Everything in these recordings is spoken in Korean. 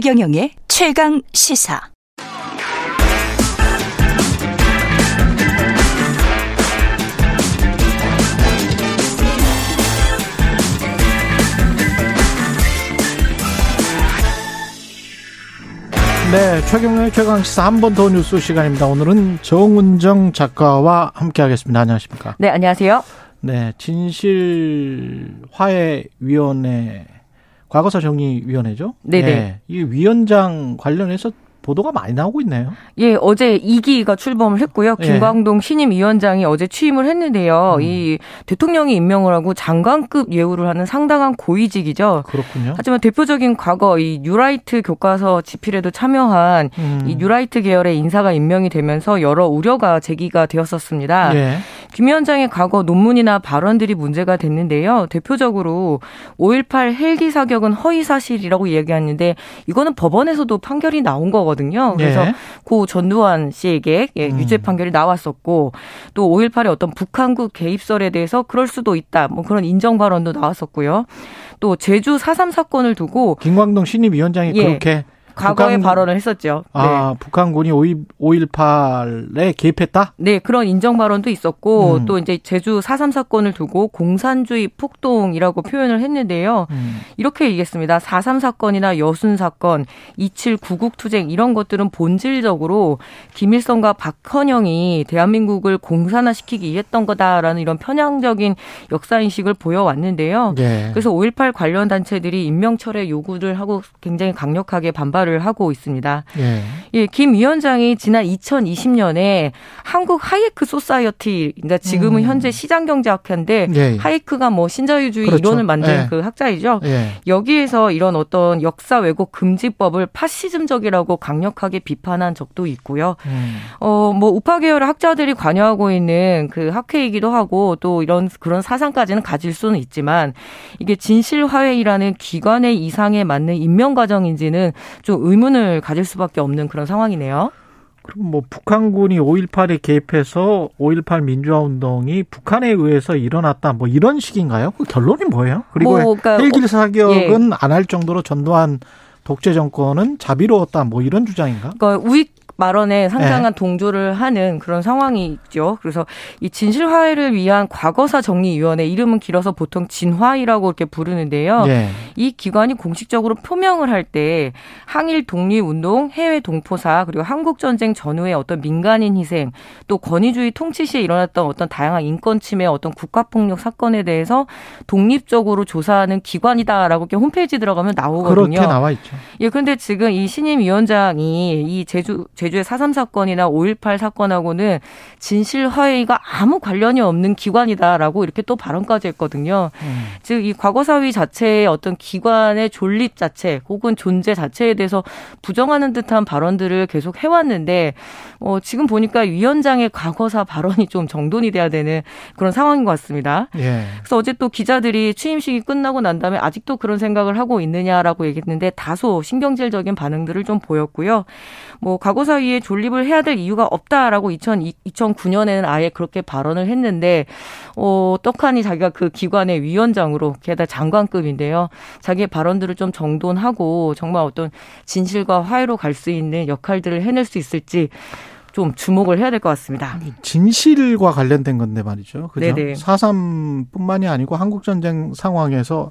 최경영의 최강 시사. 네, 최경영의 최강 시사 한 번 더 뉴스 시간입니다. 오늘은 정은정 작가와 함께하겠습니다. 안녕하십니까? 네, 안녕하세요. 네, 진실화해위원회 과거사 정리위원회죠? 네네. 네, 이 위원장 관련해서 보도가 많이 나오고 있네요. 예, 어제 2기가 출범을 했고요. 예. 김광동 신임 위원장이 어제 취임을 했는데요. 음. 이 대통령이 임명을 하고 장관급 예우를 하는 상당한 고위직이죠. 그렇군요. 하지만 대표적인 과거 이 뉴라이트 교과서 집필에도 참여한 음. 이 뉴라이트 계열의 인사가 임명이 되면서 여러 우려가 제기가 되었었습니다. 예. 김 위원장의 과거 논문이나 발언들이 문제가 됐는데요. 대표적으로 5.18 헬기 사격은 허위 사실이라고 얘기했는데 이거는 법원에서도 판결이 나온 거거든요. 그래서 예. 고 전두환 씨에게 예, 음. 유죄 판결이 나왔었고 또 5.18의 어떤 북한국 개입설에 대해서 그럴 수도 있다. 뭐 그런 인정 발언도 나왔었고요. 또 제주 4.3 사건을 두고 김광동 신임 위원장이 예. 그렇게 과거에 북한- 발언을 했었죠. 네. 아, 북한군이 5.18에 개입했다? 네, 그런 인정 발언도 있었고 음. 또 이제 제주 4.3 사건을 두고 공산주의 폭동이라고 표현을 했는데요. 음. 이렇게 얘기했습니다. 4.3 사건이나 여순 사건, 27 구국 투쟁 이런 것들은 본질적으로 김일성과 박헌영이 대한민국을 공산화시키기 위해 했던 거다라는 이런 편향적인 역사 인식을 보여왔는데요. 예. 그래서 5.18 관련 단체들이 인명철회 요구를 하고 굉장히 강력하게 반발을 하고 있습니다. 예. 예, 김 위원장이 지난 2020년에 한국 하이에크 소사이어티, 그러니까 지금은 음. 현재 시장경제학회인데 예. 하이에크가 뭐 신자유주의 그렇죠. 이론을 만든 예. 그 학자이죠. 예. 여기에서 이런 어떤 역사 왜곡 금지법을 파시즘적이라고 강력하게 비판한 적도 있고요. 음. 어, 뭐 우파 계열의 학자들이 관여하고 있는 그 학회이기도 하고 또 이런 그런 사상까지는 가질 수는 있지만 이게 진실화해이라는 기관의 이상에 맞는 임명 과정인지는 좀 의문을 가질 수밖에 없는 그런 상황이네요. 그럼 뭐 북한군이 5.18에 개입해서 5.18 민주화 운동이 북한에 의해서 일어났다 뭐 이런 식인가요? 그 결론이 뭐예요? 그리고 뭐, 그러니까 헬기 사격은 안할 정도로 전두환 독재 정권은 자비로웠다 뭐 이런 주장인가? 그러니까 우익 네. 상당한 동조를 하는 그런 상황이 있죠. 그래서 이 진실화해를 위한 과거사 정리위원회 이름은 길어서 보통 진화이라고 이렇게 부르는데요. 예. 이 기관이 공식적으로 표명을 할 때 항일 독립운동, 해외 동포사 그리고 한국 전쟁 전후의 어떤 민간인 희생, 또 권위주의 통치 시에 일어났던 어떤 다양한 인권 침해, 어떤 국가 폭력 사건에 대해서 독립적으로 조사하는 기관이다라고 이렇게 홈페이지 들어가면 나오거든요. 그렇게 나와 있죠. 예, 근데 지금 이 신임 위원장이 이 제주 제주 의 4.3 사건이나 5.18 사건하고는 진실화해가 아무 관련이 없는 기관이다라고 이렇게 또 발언까지 했거든요. 음. 즉이 과거사위 자체의 어떤 기관의 존립 자체 혹은 존재 자체에 대해서 부정하는 듯한 발언들을 계속 해왔는데 어, 지금 보니까 위원장의 과거사 발언이 좀 정돈이 돼야 되는 그런 상황인 것 같습니다. 예. 그래서 어제 또 기자들이 취임식이 끝나고 난 다음에 아직도 그런 생각을 하고 있느냐라고 얘기했는데 다소 신경질적인 반응들을 좀 보였고요. 뭐 과거사 위에 존립을 해야 될 이유가 없다라고 2000, 2009년에는 아예 그렇게 발언을 했는데 어, 떡하니 자기가 그 기관의 위원장으로 게다가 장관급인데요. 자기의 발언들을 좀 정돈하고 정말 어떤 진실과 화해로 갈 수 있는 역할들을 해낼 수 있을지 좀 주목을 해야 될 것 같습니다. 진실과 관련된 건데 말이죠. 그죠? 네네. 4.3뿐만이 아니고 한국 전쟁 상황에서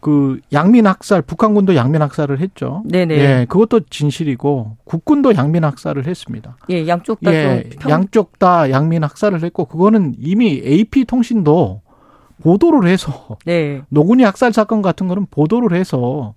그 양민 학살 북한군도 양민 학살을 했죠. 네네. 예, 그것도 진실이고 국군도 양민 학살을 했습니다. 예, 양쪽 다 예, 좀 평, 양쪽 다 양민 학살을 했고 그거는 이미 AP 통신도 보도를 해서 네. 노군이 학살 사건 같은 거는 보도를 해서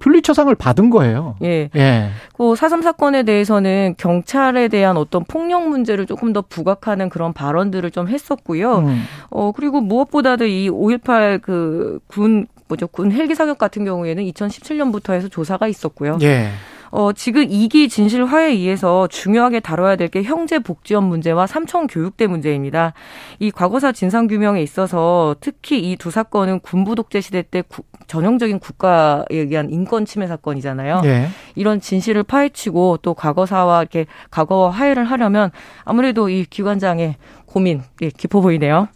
퓰리처상을 받은 거예요. 예. 예. 그 사삼 사건에 대해서는 경찰에 대한 어떤 폭력 문제를 조금 더 부각하는 그런 발언들을 좀 했었고요. 음. 어 그리고 무엇보다도 이 5.18 그 군 뭐죠 군 헬기 사격 같은 경우에는 2017년부터 해서 조사가 있었고요. 예. 어, 지금 이기 진실 화해에 의해서 중요하게 다뤄야 될 게 형제 복지원 문제와 삼청 교육대 문제입니다. 이 과거사 진상 규명에 있어서 특히 이 두 사건은 군부 독재 시대 때 구- 전형적인 국가에 의한 인권 침해 사건이잖아요. 예. 이런 진실을 파헤치고 또 과거사와 이렇게 과거와 화해를 하려면 아무래도 이 기관장의 고민 예, 깊어 보이네요.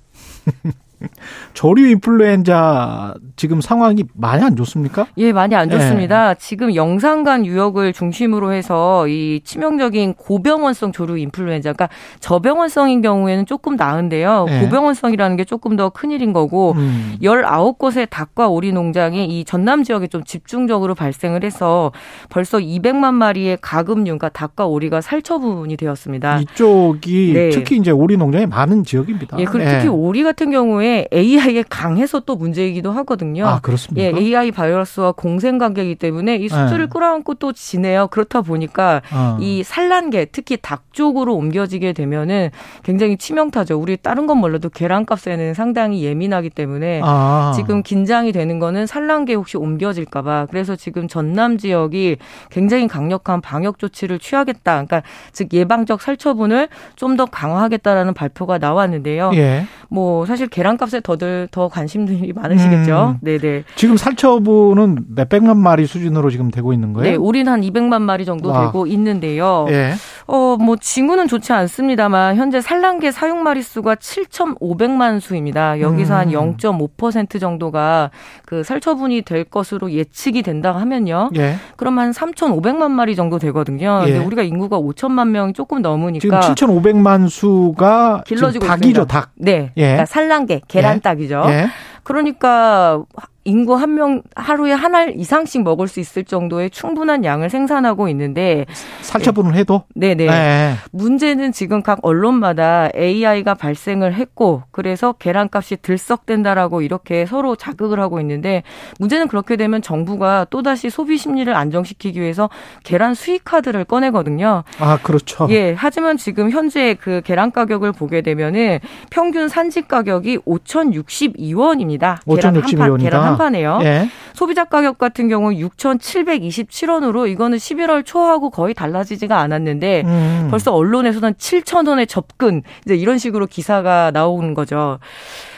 조류 인플루엔자 지금 상황이 많이 안 좋습니까? 예, 많이 안 좋습니다. 예. 지금 영산간 유역을 중심으로 해서 이 치명적인 고병원성 조류 인플루엔자, 그러니까 저병원성인 경우에는 조금 나은데요. 예. 고병원성이라는 게 조금 더 큰일인 거고 음. 19곳의 닭과 오리 농장이 이 전남 지역에 좀 집중적으로 발생을 해서 벌써 200만 마리의 가금류, 그러니까 닭과 오리가 살처분이 되었습니다. 이쪽이 네. 특히 이제 오리 농장이 많은 지역입니다. 예, 그리고 특히 예. 오리 같은 경우에 AI에 강해서 또 문제이기도 하거든요. 아, 그렇습니까? 예, AI 바이러스와 공생 관계이기 때문에 이 수주를 네. 끌어안고 또 지내요. 그렇다 보니까 어. 이 산란계, 특히 닭 쪽으로 옮겨지게 되면은 굉장히 치명타죠. 우리 다른 건 몰라도 계란값에는 상당히 예민하기 때문에 아. 지금 긴장이 되는 거는 산란계 혹시 옮겨질까 봐. 그래서 지금 전남 지역이 굉장히 강력한 방역 조치를 취하겠다. 그러니까 즉 예방적 살처분을 좀 더 강화하겠다라는 발표가 나왔는데요. 예. 뭐 사실 계란 값에 더들 더 관심들이 많으시겠죠. 음. 네네. 지금 살처분은 몇 백만 마리 수준으로 지금 되고 있는 거예요? 네, 우리는 한 200만 마리 정도 와. 되고 있는데요. 예. 어, 뭐 징후는 좋지 않습니다만 현재 산란계 사육 마리 수가 7,500만 수입니다. 여기서 음. 한0.5% 정도가 그 살처분이 될 것으로 예측이 된다 하면요. 예. 그럼 한 3,500만 마리 정도 되거든요. 예. 근데 우리가 인구가 5천만 명이 조금 넘으니까 지금 7,500만 수가 길러지고 닭이죠. 닭. 네. 예. 그러니까 산란계, 계란 닭이죠. 예. 그러니까 인구 한 명 하루에 한 알 이상씩 먹을 수 있을 정도의 충분한 양을 생산하고 있는데 살처분을 해도 네네 네. 문제는 지금 각 언론마다 AI가 발생을 했고 그래서 계란값이 들썩된다라고 이렇게 서로 자극을 하고 있는데 문제는 그렇게 되면 정부가 또 다시 소비 심리를 안정시키기 위해서 계란 수익 카드를 꺼내거든요. 아 그렇죠. 예 하지만 지금 현재 그 계란 가격을 보게 되면은 평균 산지 가격이 5,062원입니다. 5,062원이다. 계란 한 판 에요. 예. 소비자 가격 같은 경우 6,727원으로 이거는 11월 초하고 거의 달라지지가 않았는데 음. 벌써 언론에서는 7,000원에 접근 이제 이런 식으로 기사가 나오는 거죠.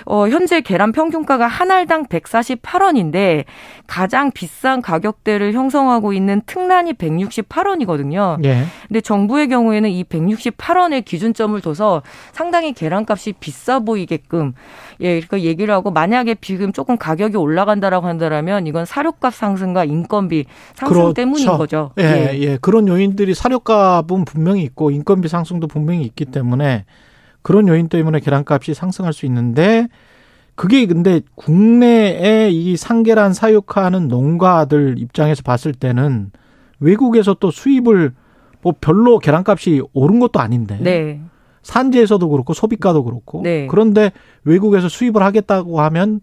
어, 현재 계란 평균가가 한 알당 148원인데 가장 비싼 가격대를 형성하고 있는 특란이 168원이거든요. 예. 근데 정부의 경우에는 이 168원의 기준점을 둬서 상당히 계란값이 비싸 보이게끔 예, 그러니까 얘기를 하고 만약에 지금 조금 가격이 올라간다라고 한다라면 이건 사료값 상승과 인건비 상승 그렇죠. 때문인 거죠. 예, 예, 예. 그런 요인들이 사료값은 분명히 있고 인건비 상승도 분명히 있기 때문에 그런 요인 때문에 계란값이 상승할 수 있는데 그게 근데 국내에 이 상계란 사육하는 농가들 입장에서 봤을 때는 외국에서 또 수입을 뭐 별로 계란값이 오른 것도 아닌데 네. 산지에서도 그렇고 소비가도 그렇고 네. 그런데 외국에서 수입을 하겠다고 하면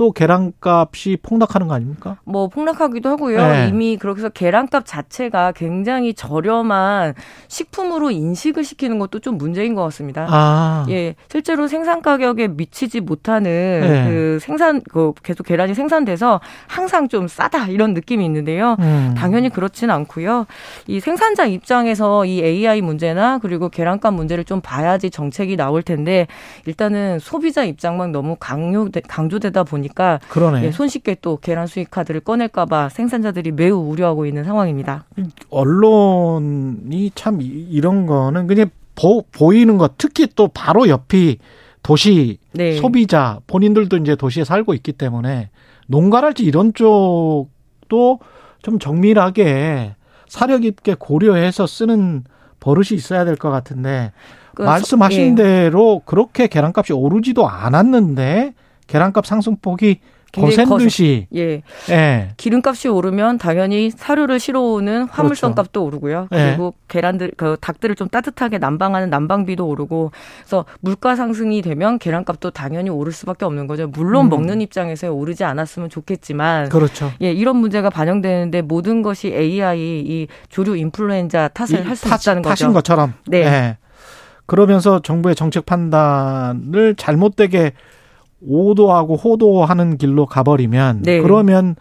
또 계란값이 폭락하는 거 아닙니까? 뭐 폭락하기도 하고요. 네. 이미 그렇게 해서 계란값 자체가 굉장히 저렴한 식품으로 인식을 시키는 것도 좀 문제인 것 같습니다. 아. 예, 실제로 생산 가격에 미치지 못하는 네. 그 생산 그 계속 계란이 생산돼서 항상 좀 싸다 이런 느낌이 있는데요. 음. 당연히 그렇지는 않고요. 이 생산자 입장에서 이 AI 문제나 그리고 계란값 문제를 좀 봐야지 정책이 나올 텐데 일단은 소비자 입장만 너무 강요 강조되다 보니 보니까 그러네. 예, 손쉽게 또 계란 수익 카드를 꺼낼까봐 생산자들이 매우 우려하고 있는 상황입니다. 언론이 참 이런 거는 그냥 보, 보이는 것 특히 또 바로 옆이 도시 네. 소비자 본인들도 이제 도시에 살고 있기 때문에 농가랄지 이런 쪽도 좀 정밀하게 사력 있게 고려해서 쓰는 버릇이 있어야 될 것 같은데 그 말씀하신 예. 대로 그렇게 계란값이 오르지도 않았는데 계란값 상승폭이 거센 듯이 예. 예. 기름값이 오르면 당연히 사료를 실어오는 화물선 그렇죠. 값도 오르고요. 예. 그리고 예. 계란들 그 닭들을 좀 따뜻하게 난방하는 난방비도 오르고 그래서 물가 상승이 되면 계란값도 당연히 오를 수밖에 없는 거죠. 물론 음. 먹는 입장에서 오르지 않았으면 좋겠지만 그렇죠. 예, 이런 문제가 반영되는데 모든 것이 AI 이 조류 인플루엔자 탓을 할 수 있다는 거죠. 탓인 것처럼. 네. 예. 그러면서 정부의 정책 판단을 잘못되게 오도하고 호도하는 길로 가버리면 네. 그러면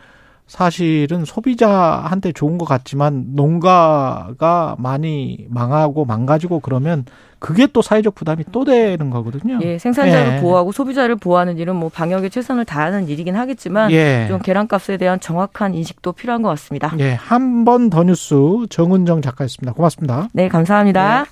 사실은 소비자한테 좋은 것 같지만 농가가 많이 망하고 망가지고 그러면 그게 또 사회적 부담이 또 되는 거거든요. 예, 생산자를 예. 보호하고 소비자를 보호하는 일은 뭐 방역에 최선을 다하는 일이긴 하겠지만 예. 좀 계란값에 대한 정확한 인식도 필요한 것 같습니다. 예, 한 번 더 뉴스 정은정 작가였습니다. 고맙습니다. 네, 감사합니다. 예.